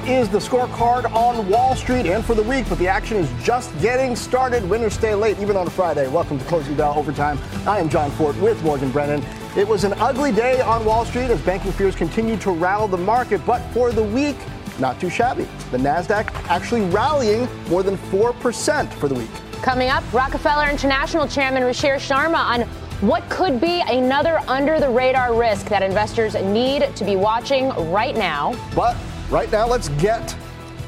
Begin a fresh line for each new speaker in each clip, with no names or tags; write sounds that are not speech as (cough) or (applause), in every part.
that is the scorecard on Wall Street and for the week, but the action is just getting started. Winners stay late, even on a Friday. Welcome to Closing Bell Overtime. I am Jon Fortt with Morgan Brennan. It was an ugly day on Wall Street as banking fears continued to rattle the market, but for the week, not too shabby. The NASDAQ actually rallying more than 4% for the week.
Coming up, Rockefeller International Chairman Ruchir Sharma on what could be another under the radar risk that investors need to be watching right now.
But right now, let's get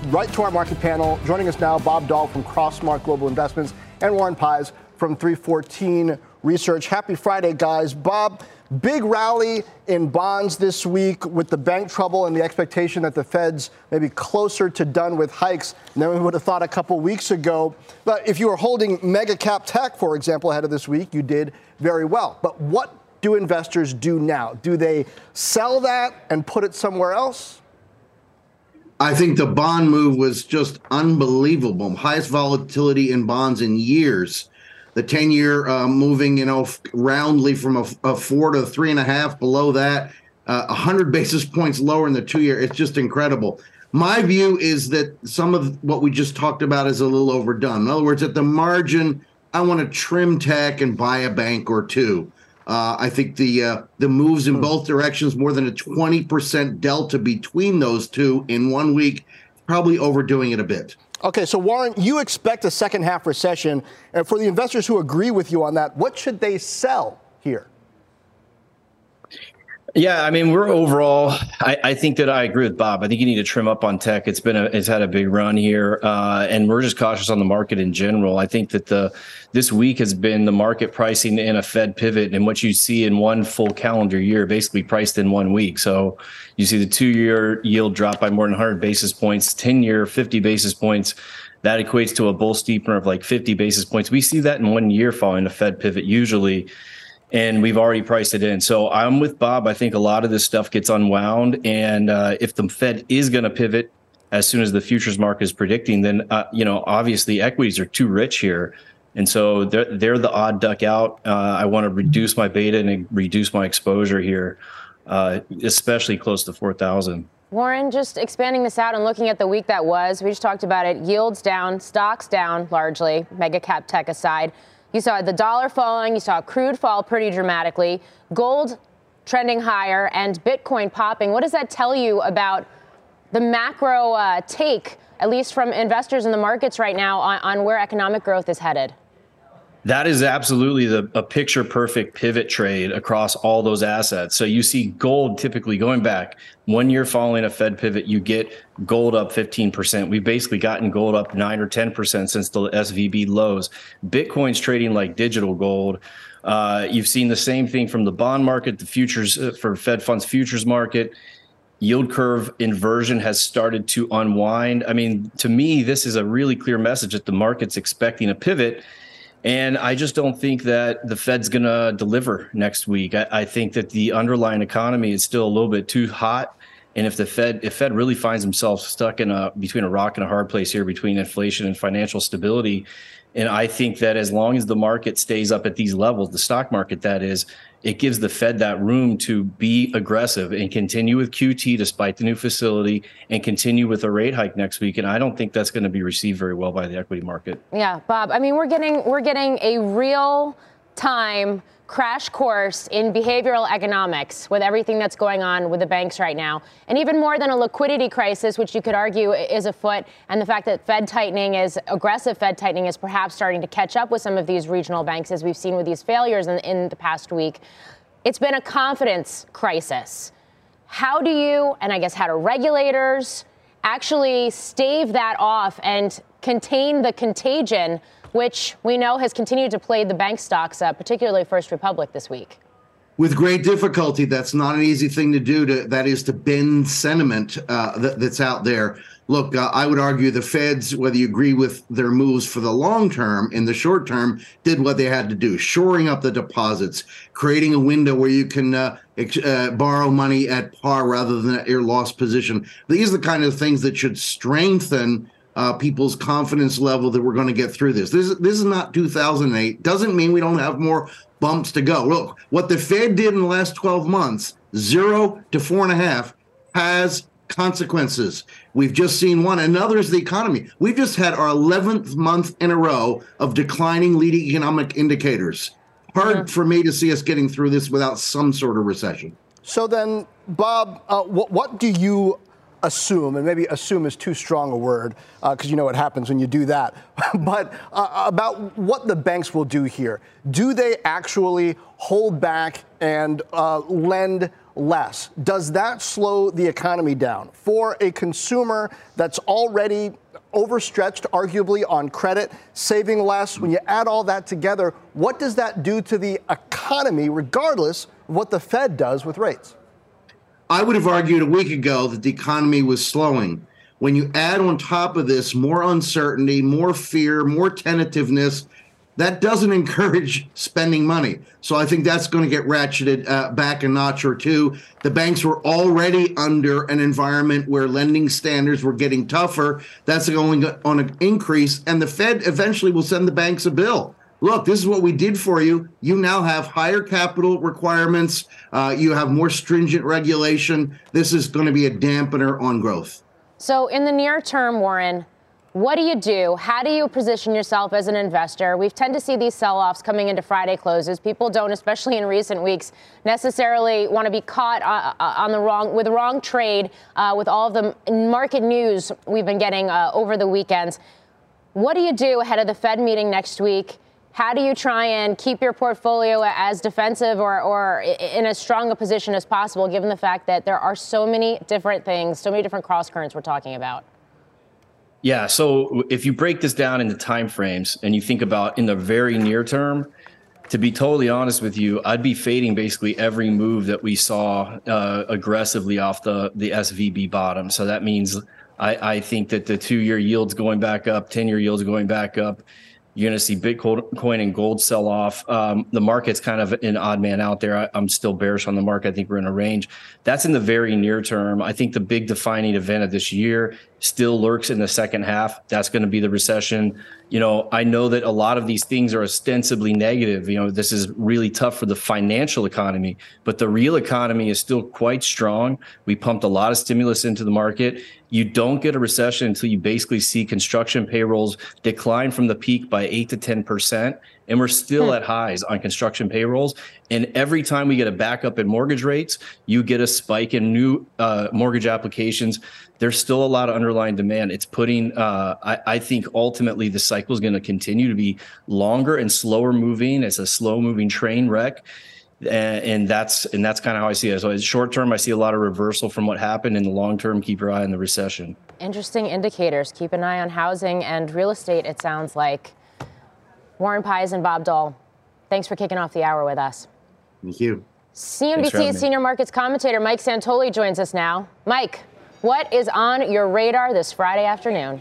right to our market panel. Joining us now, Bob Doll from Crossmark Global Investments and Warren Pies from 3Fourteen Research. Happy Friday, guys. Bob, Big rally in bonds this week with the bank trouble and the expectation that the Fed's maybe closer to done with hikes than we would have thought a couple weeks ago. But if you were holding mega cap tech, for example, ahead of this week, you did very well. But what do investors do now? Do they sell that and put it somewhere else?
I think the bond move was just unbelievable. Highest volatility in bonds in years the 10 year uh, moving, you know, roundly from a, a, four to three and a half below that, uh, 100 basis points lower in the two year. It's just incredible. My view is that some of what we just talked about is a little overdone. In other words, at the margin, I want to trim tech and buy a bank or two. Uh, I think the uh, the moves in hmm. both directions, more than a 20% delta between those two in one week, probably overdoing it a bit.
Okay, so Warren, you expect a second half recession. And for the investors who agree with you on that, what should they sell here?
Yeah, I mean, we're overall. I, I, think that I agree with Bob. I think you need to trim up on tech. It's been a, it's had a big run here, uh, and we're just cautious on the market in general. I think that the this week has been the market pricing in a Fed pivot, and what you see in one full calendar year, basically priced in one week. So you see the two year yield drop by more than 100 basis points, 10 year 50 basis points. That equates to a bull steepener of like 50 basis points. We see that in one year following a Fed pivot usually and we've already priced it in. So I'm with Bob. I think a lot of this stuff gets unwound, and uh, if the Fed is going to pivot as soon as the futures market is predicting, then uh, you know obviously equities are too rich here, and so they're they're the odd duck out. Uh, I want to reduce my beta and reduce my exposure here, uh, especially close to four thousand.
Warren, just expanding this out and looking at the week that was, we just talked about it. Yields down, stocks down largely, mega cap tech aside. You saw the dollar falling, you saw crude fall pretty dramatically, gold trending higher, and Bitcoin popping. What does that tell you about the macro uh, take, at least from investors in the markets right now, on, on where economic growth is headed?
That is absolutely the a picture perfect pivot trade across all those assets. So you see gold typically going back one year following a Fed pivot, you get gold up 15%. We've basically gotten gold up nine or 10% since the SVB lows. Bitcoin's trading like digital gold. Uh, you've seen the same thing from the bond market, the futures uh, for Fed funds futures market. Yield curve inversion has started to unwind. I mean, to me, this is a really clear message that the market's expecting a pivot and I just don't think that the Fed's going to deliver next week. I, I, think that the underlying economy is still a little bit too hot. And if the Fed, if Fed really finds himself stuck in a between a rock and a hard place here between inflation and financial stability, and I think that as long as the market stays up at these levels, the stock market that is, it gives the Fed that room to be aggressive and continue with QT despite the new facility and continue with a rate hike next week. And I don't think that's going to be received very well by the equity market.
Yeah, Bob. I mean, we're getting we're getting a real time crash course in behavioral economics with everything that's going on with the banks right now. And even more than a liquidity crisis, which you could argue is afoot, and the fact that Fed tightening is aggressive Fed tightening is perhaps starting to catch up with some of these regional banks, as we've seen with these failures in, in the past week. It's been a confidence crisis. How do you, and I guess how do regulators actually stave that off and contain the contagion which we know has continued to play the bank stocks, uh, particularly First Republic, this week.
with great difficulty. That's not an easy thing to do. To that is to bend sentiment uh, that, that's out there. Look, uh, I would argue the Feds, whether you agree with their moves for the long term, in the short term, did what they had to do, shoring up the deposits, creating a window where you can uh, uh, borrow money at par rather than at your lost position. These are the kind of things that should strengthen uh, people's confidence level that we're going to get through this. This, this is not 2008. Doesn't mean we don't have more bumps to go. Look, what the Fed did in the last 12 months, zero to four and a half, has consequences. We've just seen one. Another is the economy. We've just had our 11th month in a row of declining leading economic indicators. Hard yeah. for me to see us getting through this without some sort of recession.
So then, Bob, uh, what, what do you assume, and maybe assume is too strong a word because uh, you know what happens when you do that, (laughs) but uh, about what the banks will do here. Do they actually hold back and uh, lend less? Does that slow the economy down? For a consumer that's already overstretched, arguably, on credit, saving less, when you add all that together, what does that do to the economy, regardless of what the Fed does with rates?
I would have argued a week ago that the economy was slowing. When you add on top of this more uncertainty, more fear, more tentativeness, that doesn't (laughs) encourage spending money. So I think that's going to get ratcheted uh, back a notch or two. The banks were already under an environment where lending standards were getting tougher. That's going on an increase, and the Fed eventually will send the banks a bill look, this is what we did for you. You now have higher capital requirements. Uh, you have more stringent regulation. This is going to be a dampener on growth.
So, in the near term, Warren, what do you do? How do you position yourself as an investor? We tend to see these sell offs coming into Friday closes. People don't, especially in recent weeks, necessarily want to be caught uh, uh, on the wrong with the wrong trade uh, with all of the market news we've been getting uh, over the weekends. What do you do ahead of the Fed meeting next week? How do you try and keep your portfolio as defensive or, or in as strong a position as possible, given the fact that there are so many different things, so many different cross currents we're talking about?
Yeah. So if you break this down into time frames and you think about in the very near term, to be totally honest with you, I'd be fading basically every move that we saw uh, aggressively off the the SVB bottom. So that means I, I think that the two year yields going back up, ten year yields going back up you're going to see Bitcoin and gold sell off. Um, the market's kind of an odd man out there. I, am still bearish on the market. I think we're in a range. That's in the very near term. I think the big defining event of this year still lurks in the second half. That's going to be the recession. You know, I know that a lot of these things are ostensibly negative. You know, this is really tough for the financial economy, but the real economy is still quite strong. We pumped a lot of stimulus into the market. You don't get a recession until you basically see construction payrolls decline from the peak by 8 to 10% and we're still hmm. at highs on construction payrolls. And every time we get a backup in mortgage rates, you get a spike in new uh, mortgage applications. There's still a lot of underlying demand. It's putting, uh, I, I, think ultimately the cycle is going to continue to be longer and slower moving. It's a slow moving train wreck. And, and that's and that's kind of how I see it. So, short term, I see a lot of reversal from what happened. In the long term, keep your eye on the recession.
Interesting indicators. Keep an eye on housing and real estate. It sounds like. Warren Pies and Bob Doll, thanks for kicking off the hour with us.
Thank you.
CNBC senior markets commentator Mike Santoli joins us now. Mike, what is on your radar this Friday afternoon?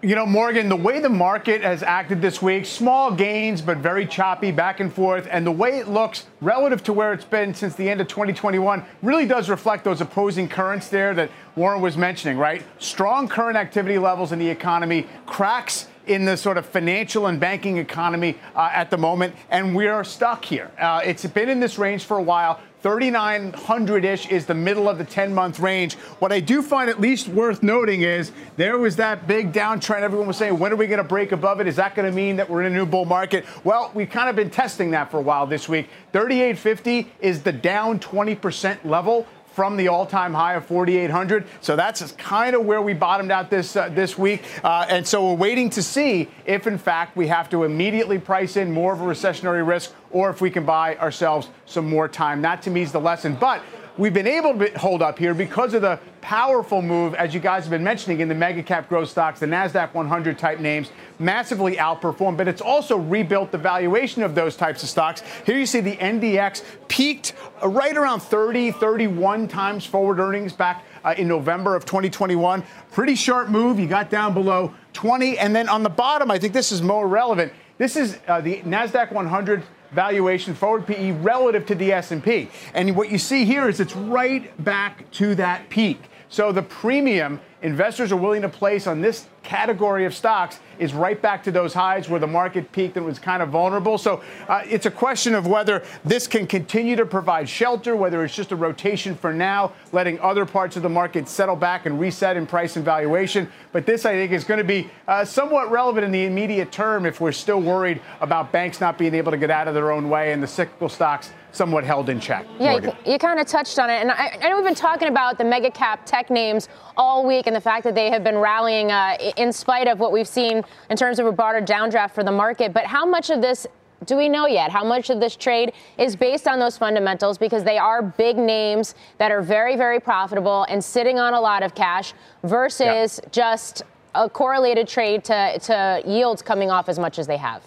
You know, Morgan, the way the market has acted this week, small gains, but very choppy back and forth, and the way it looks relative to where it's been since the end of 2021 really does reflect those opposing currents there that Warren was mentioning, right? Strong current activity levels in the economy, cracks in the sort of financial and banking economy uh, at the moment, and we are stuck here. Uh, it's been in this range for a while. 3,900 ish is the middle of the 10 month range. What I do find at least worth noting is there was that big downtrend. Everyone was saying, when are we going to break above it? Is that going to mean that we're in a new bull market? Well, we've kind of been testing that for a while this week. 3850 is the down 20% level from the all-time high of 4,800. So that's kind of where we bottomed out this uh, this week. Uh, and so we're waiting to see if, in fact, we have to immediately price in more of a recessionary risk, or if we can buy ourselves some more time. That to me is the lesson. But we've been able to hold up here because of the powerful move, as you guys have been mentioning, in the mega cap growth stocks, the NASDAQ 100 type names massively outperformed, but it's also rebuilt the valuation of those types of stocks. Here you see the NDX peaked right around 30, 31 times forward earnings back uh, in November of 2021. Pretty sharp move. You got down below 20. And then on the bottom, I think this is more relevant. This is uh, the NASDAQ 100 valuation forward PE relative to the S&P. And what you see here is it's right back to that peak. So the premium investors are willing to place on this category of stocks is right back to those highs where the market peaked and was kind of vulnerable. So uh, it's a question of whether this can continue to provide shelter, whether it's just a rotation for now, letting other parts of the market settle back and reset in price and valuation. But this, I think, is going to be uh, somewhat relevant in the immediate term if we're still worried about banks not being able to get out of their own way and the cyclical stocks somewhat held in check.
Yeah, you, you, kind of touched on it. And I, I, know we've been talking about the mega cap tech names all week and the fact that they have been rallying uh, in spite of what we've seen in terms of a broader downdraft for the market. But how much of this do we know yet? How much of this trade is based on those fundamentals because they are big names that are very, very profitable and sitting on a lot of cash versus yeah. just a correlated trade to, to yields coming off as much as they have?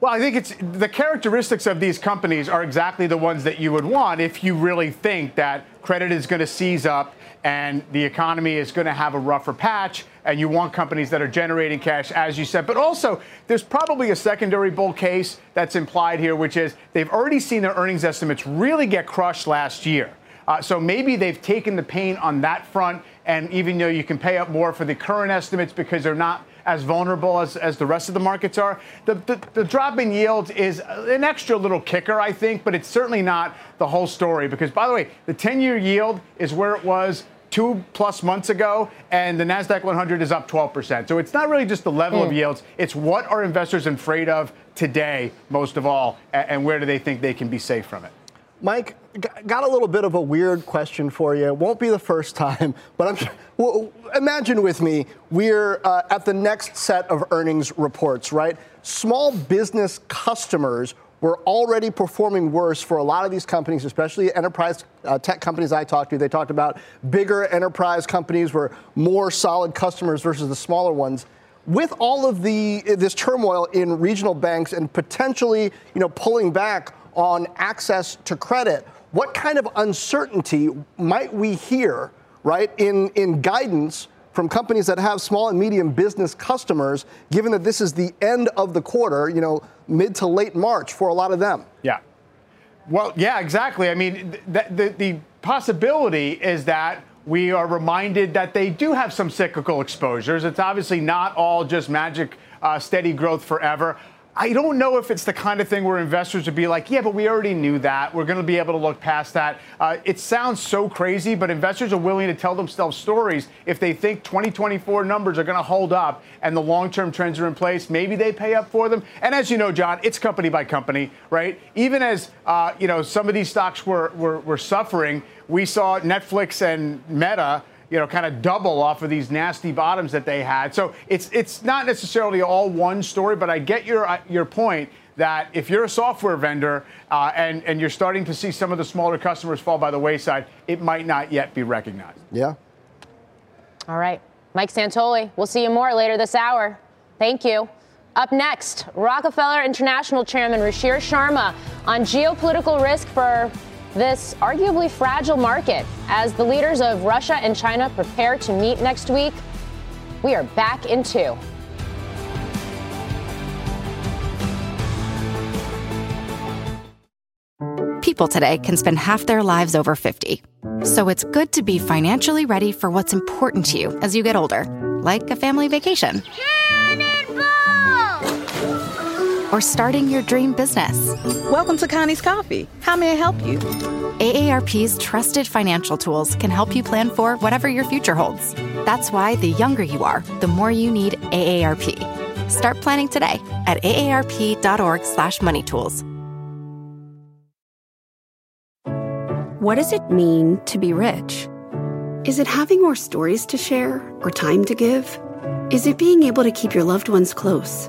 Well, I think it's the characteristics of these companies are exactly the ones that you would want if you really think that credit is going to seize up and the economy is going to have a rougher patch and you want companies that are generating cash as you said. But also there's probably a secondary bull case that's implied here which is they've already seen their earnings estimates really get crushed last year. Uh, so maybe they've taken the pain on that front and even though you can pay up more for the current estimates because they're not as vulnerable as, as the rest of the markets are. The, the, the drop in yields is an extra little kicker, I think, but it's certainly not the whole story because, by the way, the 10 year yield is where it was two plus months ago, and the NASDAQ 100 is up 12%. So it's not really just the level mm. of yields, it's what are investors afraid of today, most of all, and where do they think they can be safe from it.
Mike, got a little bit of a weird question for you. It won't be the first time, (laughs) but I'm, well, imagine with me, we're uh, at the next set of earnings reports, right? Small business customers were already performing worse for a lot of these companies, especially enterprise uh, tech companies I talked to. They talked about bigger enterprise companies were more solid customers versus the smaller ones with all of the this turmoil in regional banks and potentially you know pulling back on access to credit, what kind of uncertainty might we hear, right, in, in guidance from companies that have small and medium business customers, given that this is the end of the quarter, you know, mid to late March for a lot of them?
Yeah. Well, yeah, exactly. I mean, the, the, the possibility is that we are reminded that they do have some cyclical exposures. It's obviously not all just magic uh, steady growth forever. I don't know if it's the kind of thing where investors would be like, yeah, but we already knew that. We're going to be able to look past that. Uh, it sounds so crazy, but investors are willing to tell themselves stories if they think 2024 numbers are going to hold up and the long term trends are in place. Maybe they pay up for them. And as you know, Jon, it's company by company, right? Even as uh, you know, some of these stocks were, were, were suffering, we saw Netflix and Meta you know, kind of double off of these nasty bottoms that they had. So it's it's not necessarily all one story, but I get your uh, your point that if you're a software vendor uh, and and you're starting to see some of the smaller customers fall by the wayside, it might not yet be recognized.
Yeah.
All right, Mike Santoli. We'll see you more later this hour. Thank you. Up next, Rockefeller International Chairman Ruchir Sharma on geopolitical risk for this arguably fragile market as the leaders of Russia and China prepare to meet next week. We are back in two.
People today can spend half their lives over 50. So it's good to be financially ready for what's important to you as you get older, like a family vacation. Or starting your dream business.
Welcome to Connie's Coffee. How may I help you?
AARP's trusted financial tools can help you plan for whatever your future holds. That's why the younger you are, the more you need AARP. Start planning today at aarp.org/moneytools.
What does it mean to be rich? Is it having more stories to share or time to give? Is it being able to keep your loved ones close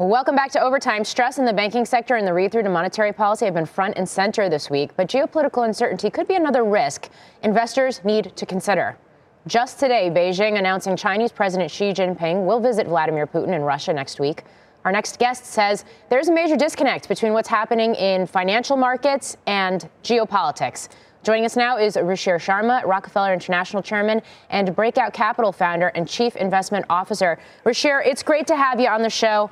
Welcome back to Overtime. Stress in the banking sector and the read through to monetary policy have been front and center this week, but geopolitical uncertainty could be another risk investors need to consider. Just today, Beijing announcing Chinese President Xi Jinping will visit Vladimir Putin in Russia next week. Our next guest says there's a major disconnect between what's happening in financial markets and geopolitics. Joining us now is Ruchir Sharma, Rockefeller International Chairman and Breakout Capital founder and Chief Investment Officer. Ruchir, it's great to have you on the show.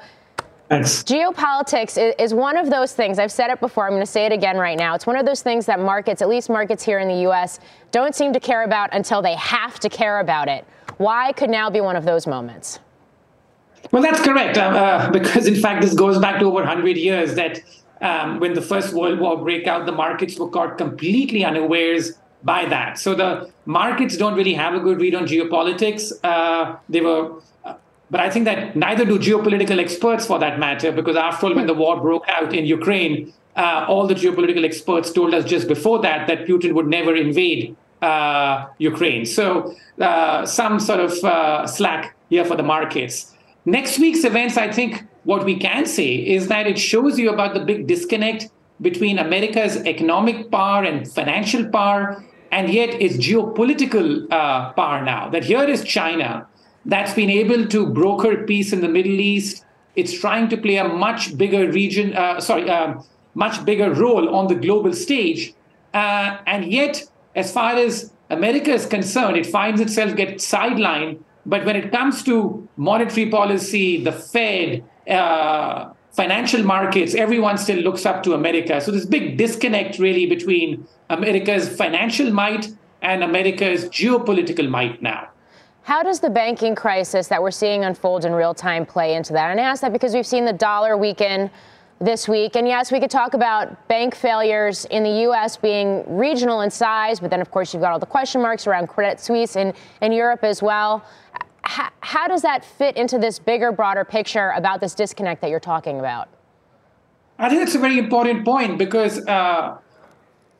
Thanks.
Geopolitics is one of those things. I've said it before. I'm going to say it again right now. It's one of those things that markets, at least markets here in the U.S., don't seem to care about until they have to care about it. Why could now be one of those moments?
Well, that's correct. Uh, uh because in fact, this goes back to over 100 years that um, when the First World War broke out, the markets were caught completely unawares by that. So the markets don't really have a good read on geopolitics. Uh, they were but I think that neither do geopolitical experts for that matter, because after all, when the war broke out in Ukraine, uh, all the geopolitical experts told us just before that that Putin would never invade uh, Ukraine. So uh, some sort of uh, slack here for the markets. Next week's events, I think what we can say is that it shows you about the big disconnect between America's economic power and financial power, and yet its geopolitical uh, power now. That here is China that's been able to broker peace in the Middle East. It's trying to play a much bigger region, uh, sorry, uh, much bigger role on the global stage. Uh, and yet, as far as America is concerned, it finds itself get sidelined. But when it comes to monetary policy, the Fed, uh, financial markets, everyone still looks up to America. So this big disconnect really between America's financial might and America's geopolitical might now.
How does the banking crisis that we're seeing unfold in real time play into that? And I ask that because we've seen the dollar weaken this week. And yes, we could talk about bank failures in the U.S. being regional in size, but then, of course, you've got all the question marks around Credit Suisse in, in Europe as well. H- how does that fit into this bigger, broader picture about this disconnect that you're talking about?
I think it's a very important point because uh,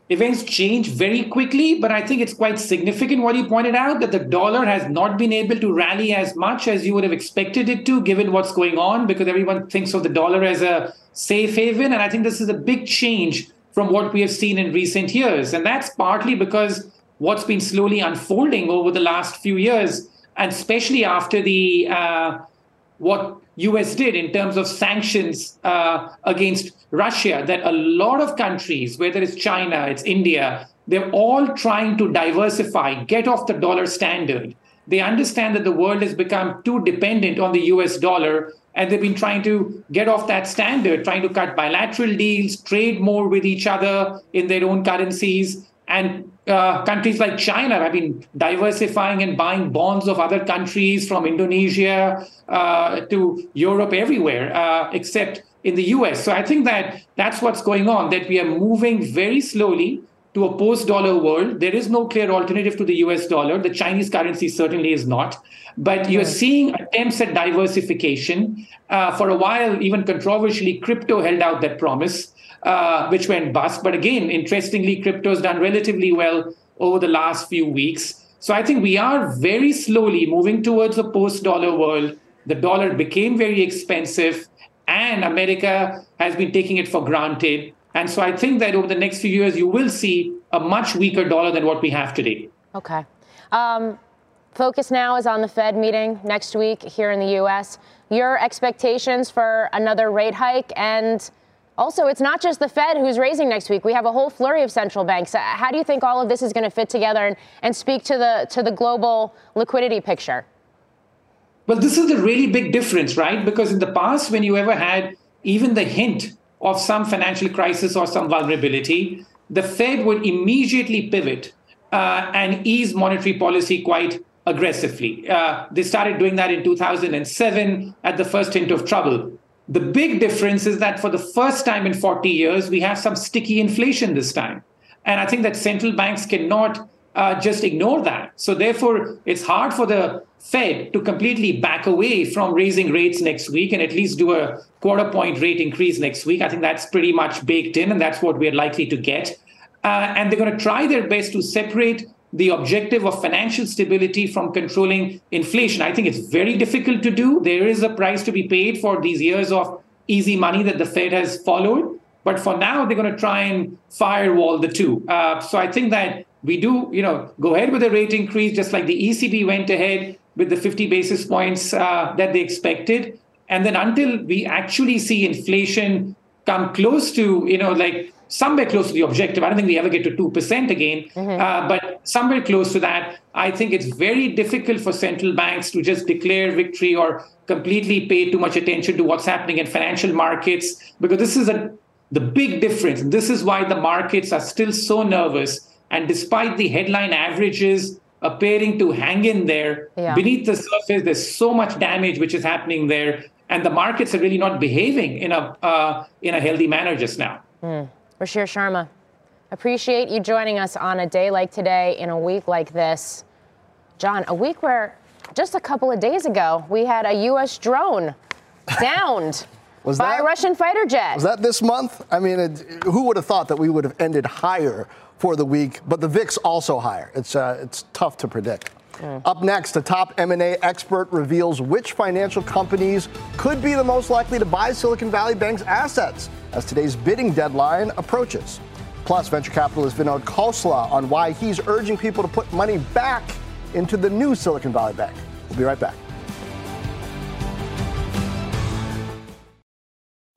events change very quickly, but I think it's quite significant what you pointed out that the dollar has not been able to rally as much as you would have expected it to, given what's going on, because everyone thinks of the dollar as a safe haven. And I think this is a big change from what we have seen in recent years. And that's partly because what's been slowly unfolding over the last few years, and especially after the uh, what US did in terms of sanctions uh, against Russia, that a lot of countries, whether it's China, it's India, they're all trying to diversify, get off the dollar standard. They understand that the world has become too dependent on the US dollar, and they've been trying to get off that standard, trying to cut bilateral deals, trade more with each other in their own currencies, and uh, countries like China have been diversifying and buying bonds of other countries from Indonesia uh, to Europe, everywhere, uh, except in the US. So I think that that's what's going on, that we are moving very slowly to a post dollar world. There is no clear alternative to the US dollar. The Chinese currency certainly is not. But you're seeing attempts at diversification. Uh, for a while, even controversially, crypto held out that promise uh, which went bust. But again, interestingly, crypto has done relatively well over the last few weeks. So I think we are very slowly moving towards a post dollar world. The dollar became very expensive, and America has been taking it for granted. And so I think that over the next few years, you will see a much weaker dollar than what we have today.
Okay. Um, focus now is on the Fed meeting next week here in the U.S. Your expectations for another rate hike and also, it's not just the Fed who's raising next week. We have a whole flurry of central banks. Uh, how do you think all of this is going to fit together and, and speak to the to the global liquidity picture?
Well, this is the really big difference, right? Because in the past, when you ever had even the hint of some financial crisis or some vulnerability, the Fed would immediately pivot uh, and ease monetary policy quite aggressively. Uh, they started doing that in 2007 at the first hint of trouble. The big difference is that for the first time in 40 years, we have some sticky inflation this time. And I think that central banks cannot uh, just ignore that. So therefore, it's hard for the Fed to completely back away from raising rates next week and at least do a quarter point rate increase next week. I think that's pretty much baked in, and that's what we're likely to get. Uh, and they're going to try their best to separate the objective of financial stability from controlling inflation. I think it's very difficult to do. There is a price to be paid for these years of easy money that the Fed has followed. But for now, they're going to try and firewall the two. Uh, so I think that we do, you know, go ahead with a rate increase, just like the ECB went ahead with the 50 basis points uh, that they expected. And then until we actually see inflation come close to, you know, like somewhere close to the objective, I don't think we ever get to 2% again, mm-hmm. uh, but somewhere close to that, I think it's very difficult for central banks to just declare victory or completely pay too much attention to what's happening in financial markets because this is a the big difference. This is why the markets are still so nervous. And despite the headline averages appearing to hang in there yeah. beneath the surface there's so much damage which is happening there and the markets are really not behaving in a uh, in a healthy manner just now
mm. Ruchir Sharma appreciate you joining us on a day like today in a week like this Jon a week where just a couple of days ago we had a US drone (laughs) downed was by that, a Russian fighter jet.
Was that this month? I mean, it, who would have thought that we would have ended higher for the week, but the VIX also higher. It's, uh, it's tough to predict. Mm. Up next, a top M&A expert reveals which financial companies could be the most likely to buy Silicon Valley Bank's assets as today's bidding deadline approaches. Plus, venture capitalist Vinod Khosla on why he's urging people to put money back into the new Silicon Valley Bank. We'll be right back.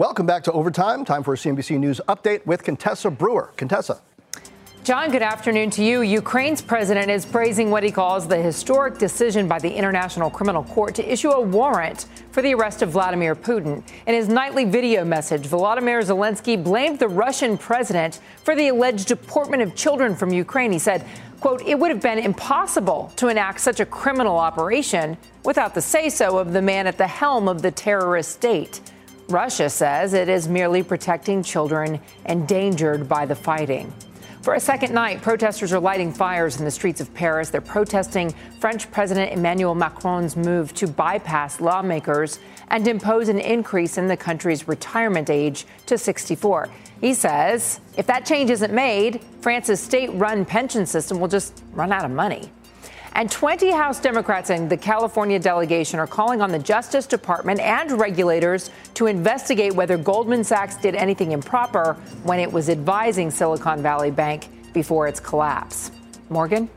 Welcome back to Overtime. Time for a CNBC News update with Contessa Brewer. Contessa.
Jon, good afternoon to you. Ukraine's president is praising what he calls the historic decision by the International Criminal Court to issue a warrant for the arrest of Vladimir Putin. In his nightly video message, Volodymyr Zelensky blamed the Russian president for the alleged deportment of children from Ukraine. He said, quote, it would have been impossible to enact such a criminal operation without the say so of the man at the helm of the terrorist state. Russia says it is merely protecting children endangered by the fighting. For a second night, protesters are lighting fires in the streets of Paris. They're protesting French President Emmanuel Macron's move to bypass lawmakers and impose an increase in the country's retirement age to 64. He says if that change isn't made, France's state run pension system will just run out of money. And 20 House Democrats in the California delegation are calling on the Justice Department and regulators to investigate whether Goldman Sachs did anything improper when it was advising Silicon Valley Bank before its collapse. Morgan?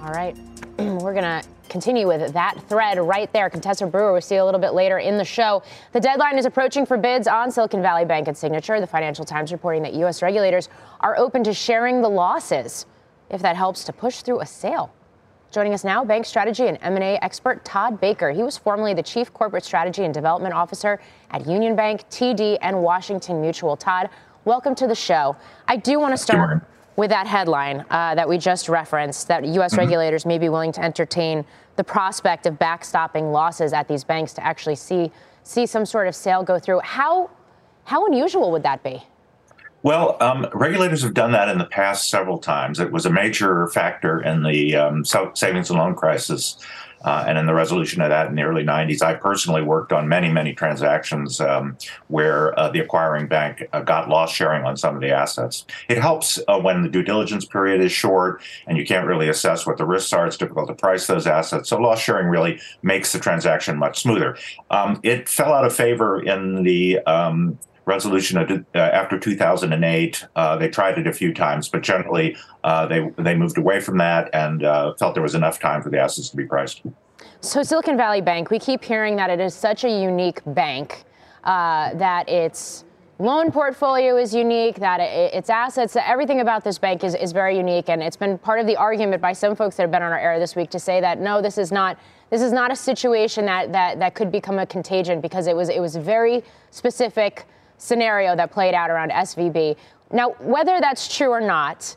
All right. (clears throat) We're going to continue with that thread right there. Contessa Brewer, we'll see a little bit later in the show. The deadline is approaching for bids on Silicon Valley Bank and Signature. The Financial Times reporting that U.S. regulators are open to sharing the losses if that helps to push through a sale. Joining us now, bank strategy and M&A expert Todd Baker. He was formerly the chief corporate strategy and development officer at Union Bank, TD, and Washington Mutual. Todd, welcome to the show. I do want to start with that headline uh, that we just referenced that U.S. Mm-hmm. regulators may be willing to entertain the prospect of backstopping losses at these banks to actually see see some sort of sale go through. How how unusual would that be?
Well, um, regulators have done that in the past several times. It was a major factor in the um, savings and loan crisis uh, and in the resolution of that in the early 90s. I personally worked on many, many transactions um, where uh, the acquiring bank uh, got loss sharing on some of the assets. It helps uh, when the due diligence period is short and you can't really assess what the risks are. It's difficult to price those assets. So loss sharing really makes the transaction much smoother. Um, it fell out of favor in the um, resolution uh, after 2008. Uh, they tried it a few times, but generally uh, they they moved away from that and uh, felt there was enough time for the assets to be priced.
So Silicon Valley Bank, we keep hearing that it is such a unique bank uh, that it's loan portfolio is unique, that it, its assets, that everything about this bank is, is very unique. And it's been part of the argument by some folks that have been on our air this week to say that no, this is not this is not a situation that, that, that could become a contagion because it was it was very specific scenario that played out around SVB. Now, whether that's true or not,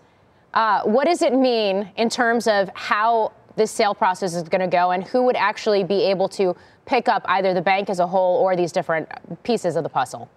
uh, what does it mean in terms of how this sale process is going to go and who would actually be able to pick up either the bank as a whole or these different pieces of the puzzle?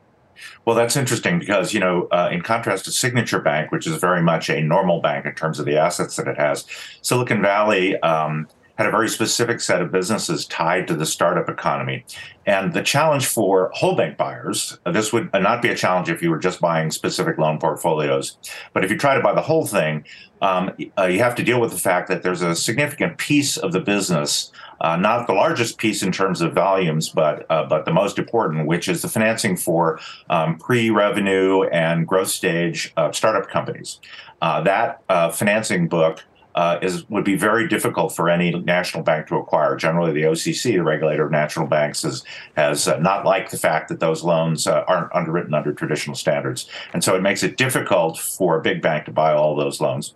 Well, that's interesting because, you know, uh, in contrast to Signature Bank, which is very much a normal bank in terms of the assets that it has, Silicon Valley um, had a very specific set of businesses tied to the startup economy. And the challenge for whole bank buyers, this would not be a challenge if you were just buying specific loan portfolios. But if you try to buy the whole thing, um, uh, you have to deal with the fact that there's a significant piece of the business, uh, not the largest piece in terms of volumes, but uh, but the most important, which is the financing for um, pre-revenue and growth stage startup companies. Uh, that uh, financing book uh, is would be very difficult for any national bank to acquire. Generally, the OCC, the regulator of national banks, is, has uh, not liked the fact that those loans uh, aren't underwritten under traditional standards, and so it makes it difficult for a big bank to buy all those loans.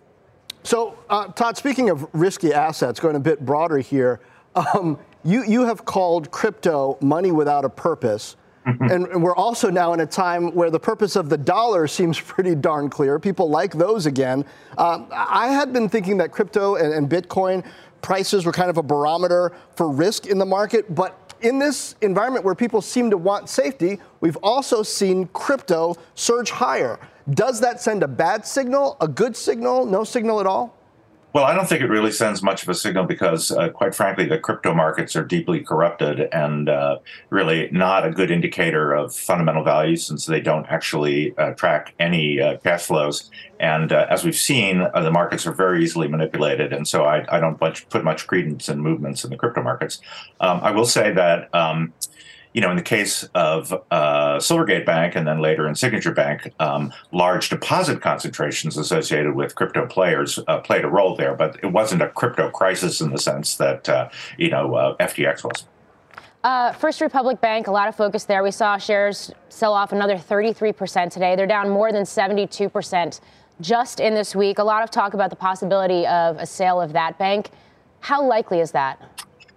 So, uh, Todd, speaking of risky assets, going a bit broader here, um, you you have called crypto money without a purpose. Mm-hmm. And we're also now in a time where the purpose of the dollar seems (laughs) pretty darn clear. People like those again. Um, I had been thinking that crypto and, and Bitcoin prices were kind of a barometer for risk in the market, but in this environment where people seem to want safety, we've also seen crypto surge higher. Does that send a bad signal, a good signal, no signal at all?
Well, I don't think it really sends much of a signal because, uh, quite frankly, the crypto markets are deeply corrupted and uh, really not a good indicator of fundamental value since they don't actually uh, track any uh, cash flows. And uh, as we've seen, uh, the markets are very easily manipulated. And so I, I don't much, put much credence in movements in the crypto markets. Um, I will say that. Um, you know, in the case of uh, Silvergate Bank and then later in Signature Bank, um, large deposit concentrations associated with crypto players uh, played a role there, but it wasn't a crypto crisis in the sense that, uh, you know, uh, FTX was.
Uh, First Republic Bank, a lot of focus there. We saw shares sell off another 33% today. They're down more than 72% just in this week. A lot of talk about the possibility of a sale of that bank. How likely is that?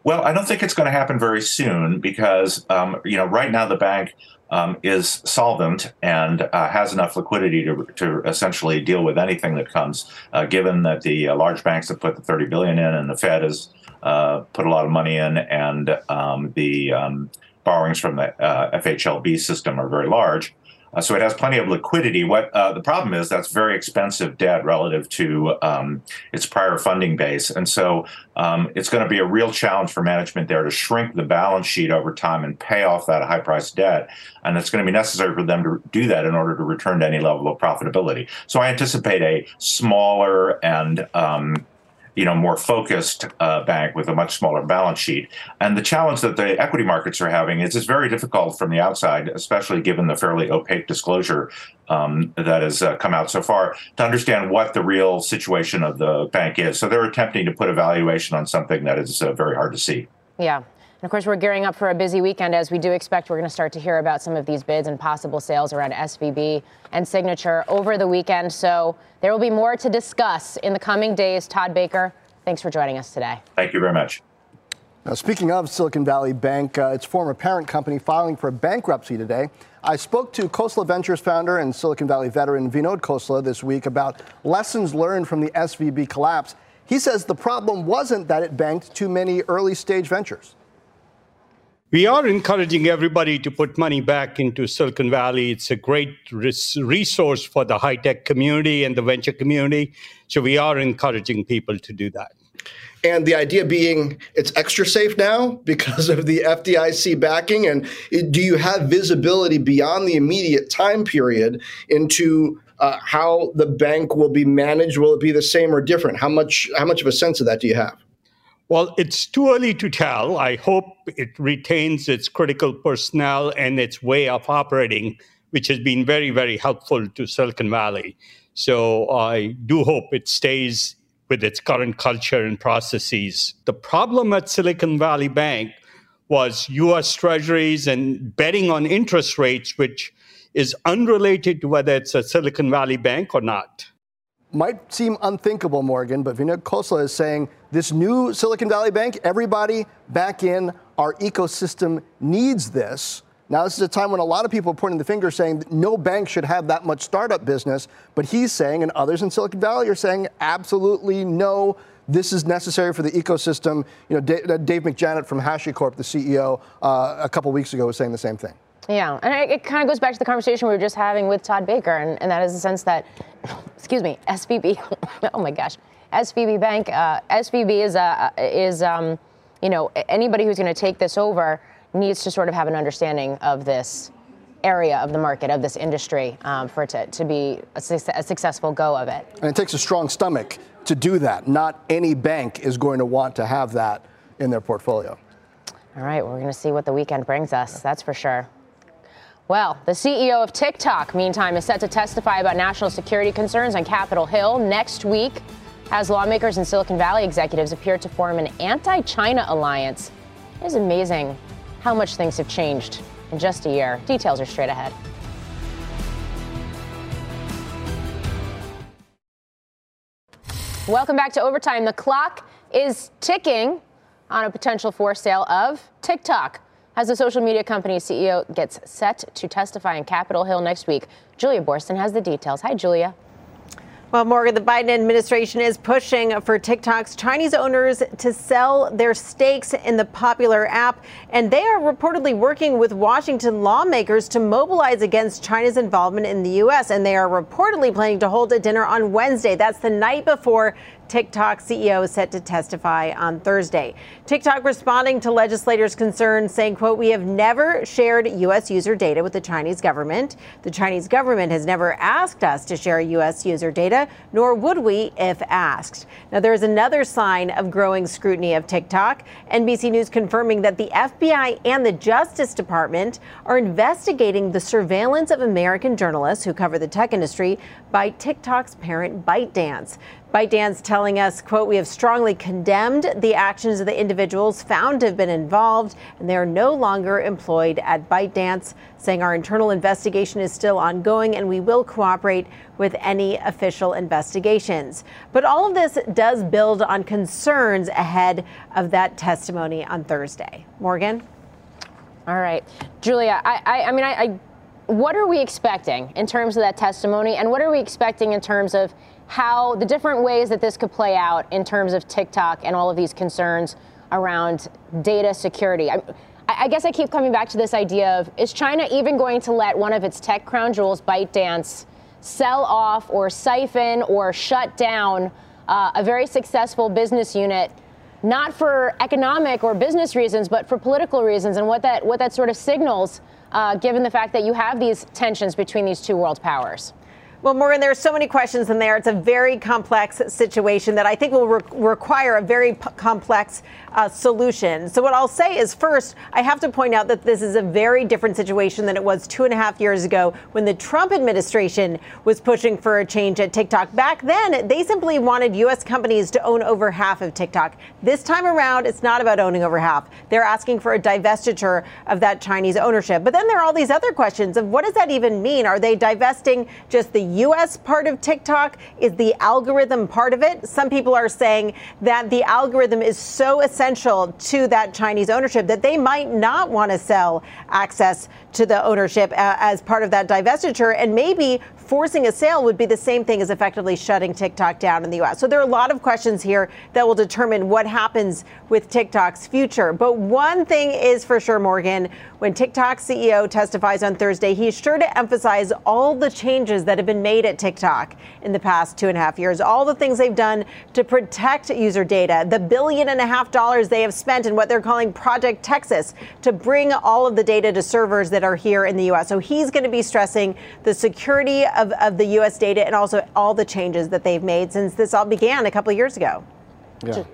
Well, I don't think it's going to happen very soon because, um, you know, right now the bank um, is solvent and uh, has enough liquidity to, to essentially deal with anything that comes. Uh, given that the uh, large banks have put the 30 billion in, and the Fed has uh, put a lot of money in, and um, the um, borrowings from the uh, FHLB system are very large. Uh, so it has plenty of liquidity. What uh, the problem is, that's very expensive debt relative to um, its prior funding base, and so um, it's going to be a real challenge for management there to shrink the balance sheet over time and pay off that high-priced debt. And it's going to be necessary for them to do that in order to return to any level of profitability. So I anticipate a smaller and um, you know, more focused uh, bank with a much smaller balance sheet. And the challenge that the equity markets are having is it's very difficult from the outside, especially given the fairly opaque disclosure um, that has uh, come out so far, to understand what the real situation of the bank is. So they're attempting to put a valuation on something that is uh, very hard to see.
Yeah. And of course, we're gearing up for a busy weekend as we do expect we're going to start to hear about some of these bids and possible sales around SVB and Signature over the weekend. So there will be more to discuss in the coming days. Todd Baker, thanks for joining us today.
Thank you very much.
Now, speaking of Silicon Valley Bank, uh, its former parent company filing for bankruptcy today. I spoke to Khosla Ventures founder and Silicon Valley veteran Vinod Khosla this week about lessons learned from the SVB collapse. He says the problem wasn't that it banked too many early stage ventures.
We are encouraging everybody to put money back into Silicon Valley. It's a great res- resource for the high tech community and the venture community. So we are encouraging people to do that.
And the idea being it's extra safe now because of the FDIC backing. And do you have visibility beyond the immediate time period into uh, how the bank will be managed? Will it be the same or different? How much how much of a sense of that do you have?
Well, it's too early to tell. I hope it retains its critical personnel and its way of operating, which has been very, very helpful to Silicon Valley. So I do hope it stays with its current culture and processes. The problem at Silicon Valley Bank was US Treasuries and betting on interest rates, which is unrelated to whether it's a Silicon Valley bank or not.
Might seem unthinkable, Morgan, but Vinod Khosla is saying this new Silicon Valley bank, everybody back in, our ecosystem needs this. Now, this is a time when a lot of people are pointing the finger saying no bank should have that much startup business, but he's saying, and others in Silicon Valley are saying, absolutely no. This is necessary for the ecosystem. You know, Dave, McJannet from HashiCorp, the CEO, uh, a couple weeks ago was saying the same thing.
Yeah, and it, it kind of goes back to the conversation we were just having with Todd Baker, and, and that is the sense that, excuse me, (laughs) SVB, oh my gosh, SVB Bank, uh, SVB is, a, is um, you know, anybody who's going to take this over needs to sort of have an understanding of this area of the market, of this industry, um, for it to, to be a, a, successful go of it.
And it takes a strong stomach to do that. Not any bank is going to want to have that in their portfolio.
All right, we're going to see what the weekend brings us, that's for sure. Well, the CEO of TikTok, meantime, is set to testify about national security concerns on Capitol Hill next week as lawmakers and Silicon Valley executives appear to form an anti China alliance. It is amazing how much things have changed in just a year. Details are straight ahead. Welcome back to Overtime. The clock is ticking on a potential for sale of TikTok. As the social media company CEO gets set to testify in Capitol Hill next week, Julia Boorstin has the details. Hi, Julia.
Well, Morgan, the Biden administration is pushing for TikTok's Chinese owners to sell their stakes in the popular app, and they are reportedly working with Washington lawmakers to mobilize against China's involvement in the U.S. And they are reportedly planning to hold a dinner on Wednesday. That's the night before TikTok CEO is set to testify on Thursday. TikTok responding to legislators' concerns, saying, quote, we have never shared U.S. user data with the Chinese government. The Chinese government has never asked us to share U.S. user data, nor would we if asked. Now, there is another sign of growing scrutiny of TikTok. NBC News confirming that the FBI and the Justice Department are investigating the surveillance of American journalists who cover the tech industry by TikTok's parent ByteDance. ByteDance telling us, quote, we have strongly condemned the actions of the individuals found to have been involved, and they are no longer employed at ByteDance, saying our internal investigation is still ongoing and we will cooperate with any official investigations. But all of this does build on concerns ahead of that testimony on Thursday. Morgan?
All right. Julia, I, I, I mean, I, I what are we expecting in terms of that testimony, and what are we expecting in terms of how the different ways that this could play out in terms of TikTok and all of these concerns around data security. I, I, guess I keep coming back to this idea of is China even going to let one of its tech crown jewels, ByteDance, sell off or siphon or shut down uh, a very successful business unit? Not for economic or business reasons, but for political reasons, and what that what that sort of signals, uh, given the fact that you have these tensions between these two world powers.
Well, Morgan, there are so many questions in there. It's a very complex situation that I think will re- require a very p- complex uh, solution. So, what I'll say is first, I have to point out that this is a very different situation than it was two and a half years ago when the Trump administration was pushing for a change at TikTok. Back then, they simply wanted U.S. companies to own over half of TikTok. This time around, it's not about owning over half. They're asking for a divestiture of that Chinese ownership. But then there are all these other questions of what does that even mean? Are they divesting just the US part of TikTok? Is the algorithm part of it? Some people are saying that the algorithm is so essential to that Chinese ownership that they might not want to sell access to the ownership uh, as part of that divestiture and maybe forcing a sale would be the same thing as effectively shutting TikTok down in the US. So there are a lot of questions here that will determine what happens with TikTok's future. But one thing is for sure, Morgan, when TikTok CEO testifies on Thursday, he's sure to emphasize all the changes that have been made at TikTok in the past two and a half years, all the things they've done to protect user data, the billion and a half dollars they have spent in what they're calling Project Texas to bring all of the data to servers that are here in the US. So he's going to be stressing the security of, of the U.S. data and also all the changes that they've made since this all began a couple of years ago.
Yeah.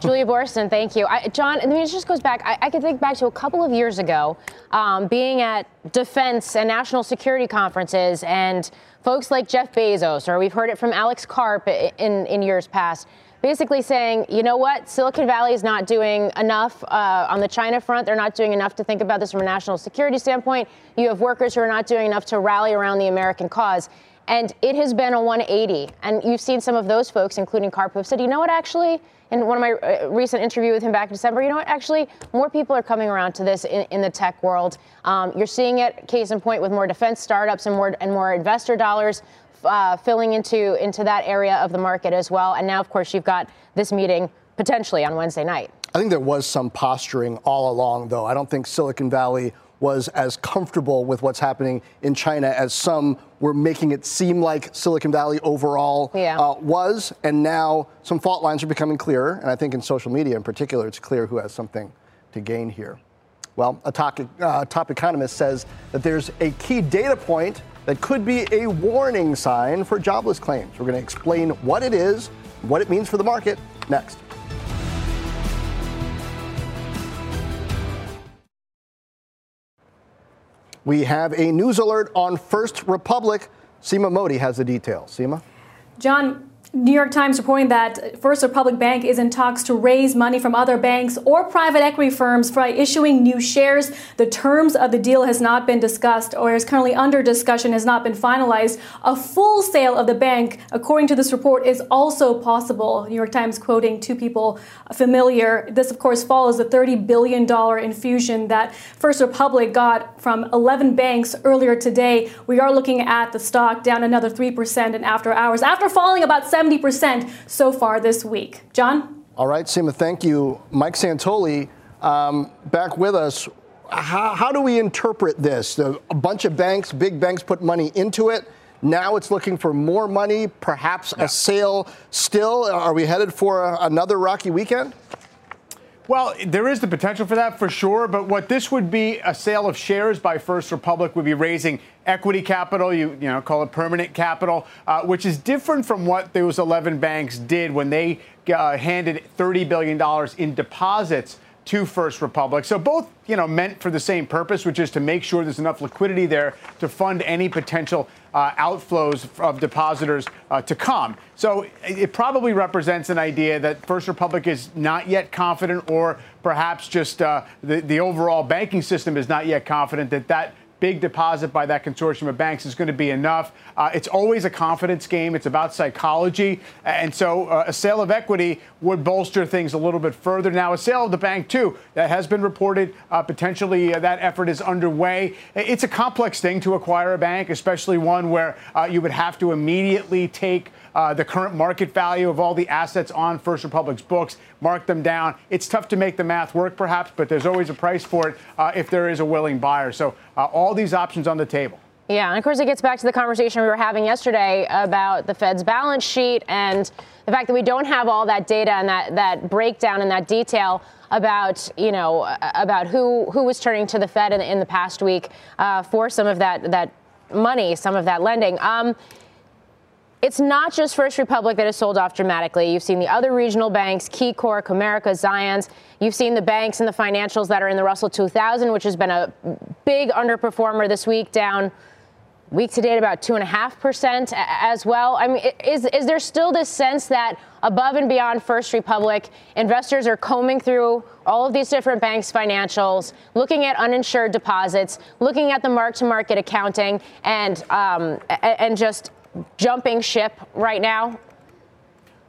Julia Boorstin, thank you. I, Jon, I mean, it just goes back. I, I, can think back to a couple of years ago, um, being at defense and national security conferences, and folks like Jeff Bezos, or we've heard it from Alex Karp in, in years past, basically saying, you know what, Silicon Valley is not doing enough uh, on the China front. They're not doing enough to think about this from a national security standpoint. You have workers who are not doing enough to rally around the American cause. And it has been a 180. And you've seen some of those folks, including Karpov, said, you know what, actually, in one of my uh, recent interview with him back in December, you know what, actually, more people are coming around to this in, in the tech world. Um, you're seeing it, case in point, with more defense startups and more and more investor dollars uh, filling into into that area of the market as well. And now, of course, you've got this meeting potentially on Wednesday night.
I think there was some posturing all along, though. I don't think Silicon Valley was as comfortable with what's happening in China as some were making it seem like Silicon Valley overall yeah. uh, was. And now some fault lines are becoming clearer. And I think in social media in particular, it's clear who has something to gain here. Well, a top, uh, top economist says that there's a key data point that could be a warning sign for jobless claims. We're going to explain what it is, what it means for the market next. We have a news alert on First Republic. Seema Modi has the details. Seema?
Jon, New York Times reporting that First Republic Bank is in talks to raise money from other banks or private equity firms by issuing new shares. The terms of the deal has not been discussed or is currently under discussion, has not been finalized. A full sale of the bank, according to this report, is also possible. New York Times quoting two people familiar. This, of course, follows the $30 billion infusion that First Republic got from 11 banks earlier today. We are looking at the stock down another 3% in after hours after falling about 70% so far this week. Jon?
All right, Seema, thank you. Mike Santoli, um, back with us. How, how, do we interpret this? A bunch of banks, big banks, put money into it. Now it's looking for more money, perhaps yeah. a sale still. Are we headed for a, another rocky weekend?
Well, there is the potential for that for sure, but what this would be a sale of shares by First Republic would be raising equity capital, you, you know, call it permanent capital, uh, which is different from what those 11 banks did when they uh, handed $30 billion in deposits to First Republic. So both, you know, meant for the same purpose, which is to make sure there's enough liquidity there to fund any potential uh, outflows of depositors uh, to come. So it probably represents an idea that First Republic is not yet confident, or perhaps just uh, the, the overall banking system is not yet confident that that big deposit by that consortium of banks is going to be enough. Uh, it's always a confidence game. It's about psychology. And so uh, a sale of equity would bolster things a little bit further. Now, a sale of the bank, too, that has been reported. Uh, potentially uh, that effort is underway. It's a complex thing to acquire a bank, especially one where uh, you would have to immediately take uh, the current market value of all the assets on First Republic's books, mark them down. It's tough to make the math work, perhaps, but there's always a price for it uh, if there is a willing buyer. So uh, all these options on the table.
Yeah, and of course, it gets back to the conversation we were having yesterday about the Fed's balance sheet and the fact that we don't have all that data and that, that breakdown and that detail about you know about who who was turning to the Fed in, in the past week uh, for some of that that money, some of that lending. Um, it's not just First Republic that has sold off dramatically. You've seen the other regional banks, KeyCorp, Comerica, Zions. You've seen the banks and the financials that are in the Russell 2000, which has been a big underperformer this week, down week to date about 2.5% as well. I mean, is, is there still this sense that above and beyond First Republic, investors are combing through all of these different banks' financials, looking at uninsured deposits, looking at the mark to market accounting, and, um, and just jumping ship right now?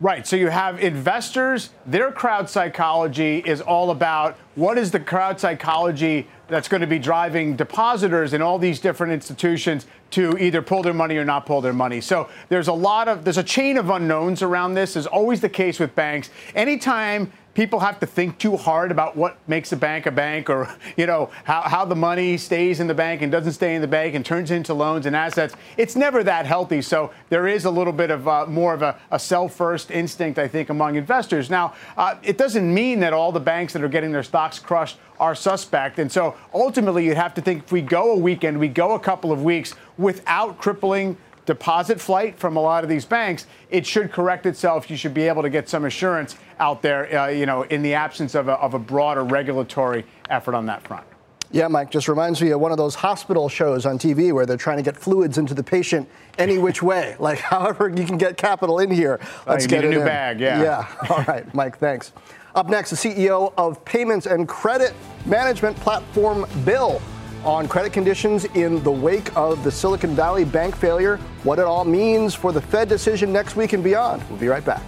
Right. So you have investors, their crowd psychology is all about what is the crowd psychology that's going to be driving depositors in all these different institutions to either pull their money or not pull their money. So there's a lot of there's a chain of unknowns around this is always the case with banks. Anytime people have to think too hard about what makes a bank a bank or (laughs) you know how, how the money stays in the bank and doesn't stay in the bank and turns into loans and assets. It's never that healthy. So there is a little bit of uh, more of a, a sell first instinct i think among investors. Now uh, it doesn't mean that all the banks that are getting their stocks crushed are suspect. And so ultimately you'd have to think if we go a weekend we go a couple of weeks without crippling deposit flight from a lot of these banks, it should correct itself. You should be able to get some assurance out there, uh, you know, in the absence of a, of a broader regulatory effort on that front.
Yeah, Mike, just reminds me of one of those hospital shows on TV where they're trying to get fluids into the patient any (laughs) which way. Like, (laughs) however you can get capital in here,
oh,
let's
oh,
get
a new
in.
bag. Yeah.
Yeah. (laughs) All right, Mike. Thanks. Up next, the CEO of payments and credit management platform Bill on credit conditions in the wake of the Silicon Valley bank failure, what it all means for the Fed decision next week and beyond. We'll be right back.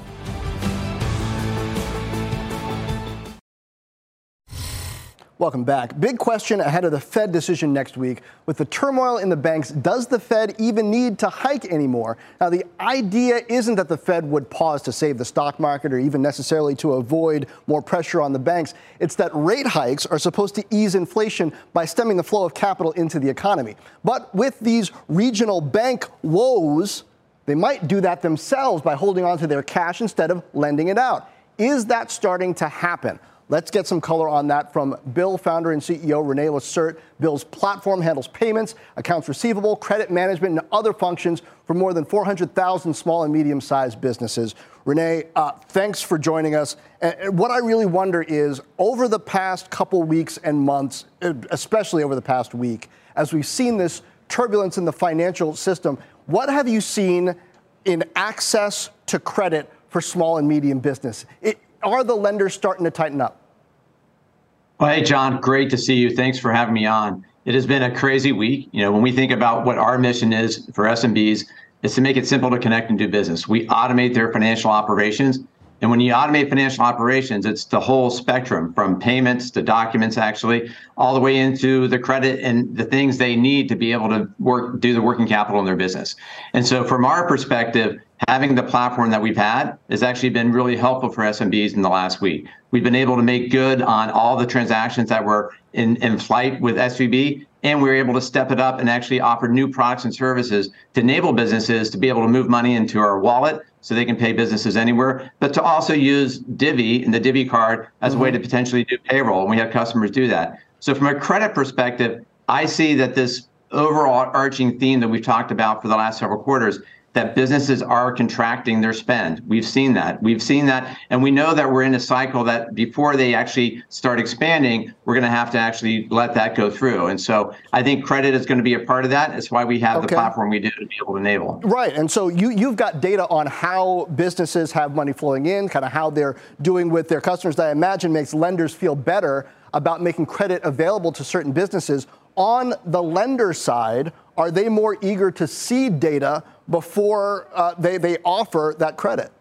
Welcome back. Big question ahead of the Fed decision next week. With the turmoil in the banks, does the Fed even need to hike anymore? Now, the idea isn't that the Fed would pause to save the stock market or even necessarily to avoid more pressure on the banks. It's that rate hikes are supposed to ease inflation by stemming the flow of capital into the economy. But with these regional bank woes, they might do that themselves by holding onto their cash instead of lending it out. Is that starting to happen? Let's get some color on that from Bill founder and CEO René Lacerte. Bill's platform handles payments, accounts receivable, credit management, and other functions for more than 400,000 small and medium sized businesses. René, uh, thanks for joining us. And what I really wonder is over the past couple weeks and months, especially over the past week, as we've seen this turbulence in the financial system, what have you seen in access to credit for small and medium business? It, are the lenders starting to tighten up?
Well, hey, Jon, great to see you. Thanks for having me on. It has been a crazy week. You know, when we think about what our mission is for SMBs, is to make it simple to connect and do business. We automate their financial operations. And when you automate financial operations, it's the whole spectrum from payments to documents, actually, all the way into the credit and the things they need to be able to work, do the working capital in their business. And so, from our perspective, having the platform that we've had has actually been really helpful for SMBs in the last week. We've been able to make good on all the transactions that were in, in flight with SVB, and we were able to step it up and actually offer new products and services to enable businesses to be able to move money into our wallet so they can pay businesses anywhere, but to also use Divvy and the Divvy card as a way to mm-hmm. potentially do payroll. And we have customers do that. So from a credit perspective, I see that this overall arching theme that we've talked about for the last several quarters that businesses are contracting their spend. We've seen that. We've seen that. And we know that we're in a cycle that before they actually start expanding, we're going to have to actually let that go through. And so I think credit is going to be a part of that. It's why we have okay. the platform we do to be able to enable.
Right. And so you, you've got data on how businesses have money flowing in, kind of how they're doing with their customers that I imagine makes lenders feel better about making credit available to certain businesses. On the lender side, are they more eager to see data before uh, they, they offer that credit.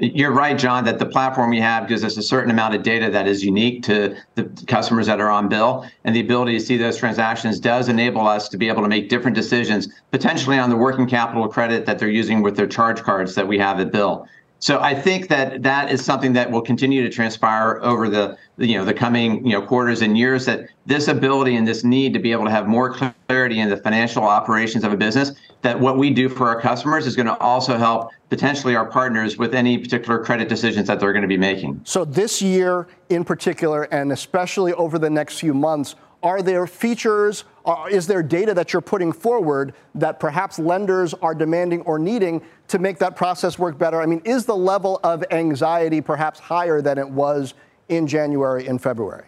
You're right, Jon, that the platform we have gives us a certain amount of data that is unique to the customers that are on bill. And the ability to see those transactions does enable us to be able to make different decisions, potentially on the working capital credit that they're using with their charge cards that we have at bill. So I think that that is something that will continue to transpire over the you know the coming you know quarters and years. That this ability and this need to be able to have more clarity in the financial operations of a business. That what we do for our customers is going to also help potentially our partners with any particular credit decisions that they're going to be making.
So this year in particular, and especially over the next few months, are there features, uh, is there data that you're putting forward that perhaps lenders are demanding or needing to make that process work better? I mean, is the level of anxiety perhaps higher than it was in January and February?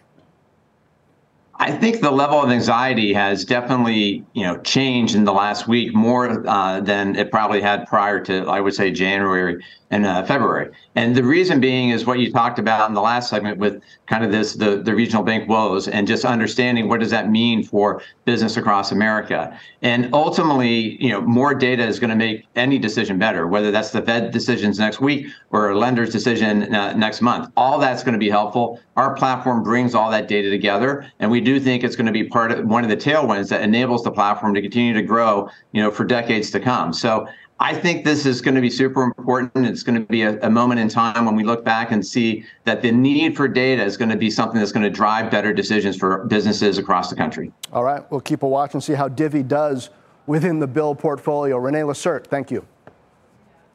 I think the level of anxiety has definitely, you know, changed in the last week more uh, than it probably had prior to, I would say, January and uh, February. And the reason being is what you talked about in the last segment with kind of this the, the regional bank woes and just understanding what does that mean for business across America. And ultimately, you know, more data is going to make any decision better, whether that's the Fed decisions next week or a lender's decision uh, next month. All that's going to be helpful. Our platform brings all that data together, and we do think it's going to be part of one of the tailwinds that enables the platform to continue to grow, you know, for decades to come. So I think this is going to be super important. It's going to be a, a, moment in time when we look back and see that the need for data is going to be something that's going to drive better decisions for businesses across the country.
All right. We'll keep a watch and see how Divvy does within the bill portfolio. René Lacerte, thank you.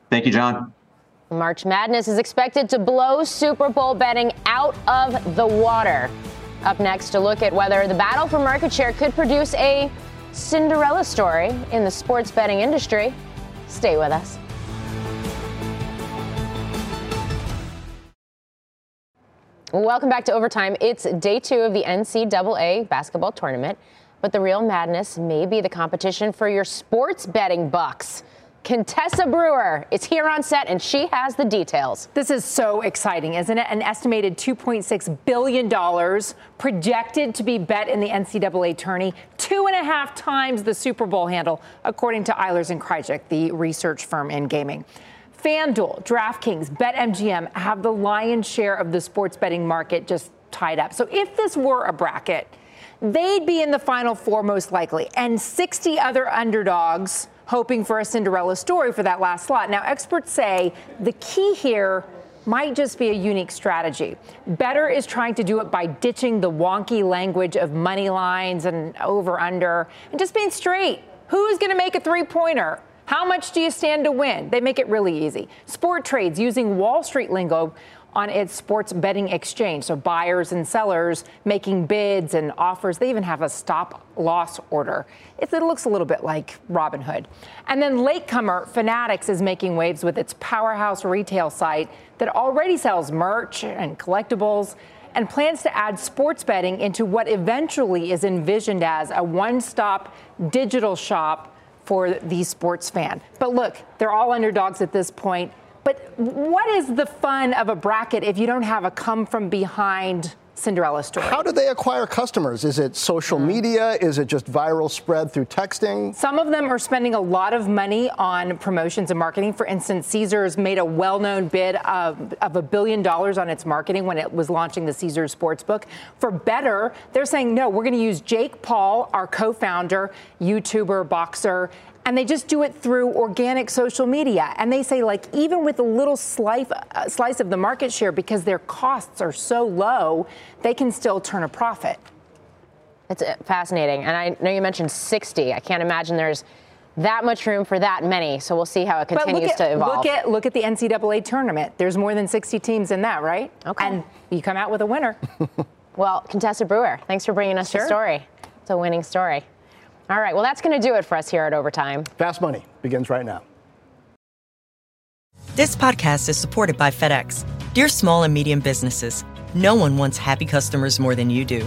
Thank you, Jon.
March Madness is expected to blow Super Bowl betting out of the water. Up next, to look at whether the battle for market share could produce a Cinderella story in the sports betting industry. Stay with us. Welcome back to Overtime. It's day two of the NCAA basketball tournament, but the real madness may be the competition for your sports betting bucks. Contessa Brewer is here on set and she has the details.
This is so exciting, isn't it? An estimated $2.6 billion projected to be bet in the NCAA tourney, two and a half times the Super Bowl handle, according to Eilers and Krejcik, the research firm in gaming. FanDuel, DraftKings, BetMGM have the lion's share of the sports betting market just tied up. So if this were a bracket, they'd be in the final four most likely, and 60 other underdogs hoping for a Cinderella story for that last slot. Now, experts say the key here might just be a unique strategy. Betr is trying to do it by ditching the wonky language of money lines and over under and just being straight. Who's going to make a three pointer? How much do you stand to win? They make it really easy. Sporttrade's using Wall Street lingo on its sports betting exchange. So buyers and sellers making bids and offers. They even have a stop loss order. It, looks a little bit like Robinhood. And then latecomer Fanatics is making waves with its powerhouse retail site that already sells merch and collectibles and plans to add sports betting into what eventually is envisioned as a one-stop digital shop for the sports fan. But look, they're all underdogs at this point. But what is the fun of a bracket if you don't have a come from behind Cinderella story?
How do they acquire customers? Is it social mm. media? Is it just viral spread through texting?
Some of them are spending a lot of money on promotions and marketing. For instance, Caesars made a well known bid of, of a billion dollars on its marketing when it was launching the Caesars Sportsbook. For Betr, they're saying, no, we're going to use Jake Paul, our co founder, YouTuber, boxer, and they just do it through organic social media. And they say, like, even with a little slice, uh, slice of the market share, because their costs are so low, they can still turn a profit.
It's uh, fascinating. And I know you mentioned 60. I can't imagine there's that much room for that many. So we'll see how it continues
at,
to evolve.
Look at look at the NCAA tournament. There's more than 60 teams in that, right?
Okay.
And you come out with a winner. (laughs)
well, Contessa Brewer, thanks for bringing us sure. the story. It's a winning story. All right, well, that's going to do it for us here at Overtime.
Fast Money begins right now.
This podcast is supported by FedEx. Dear small and medium businesses, no one wants happy customers more than you do.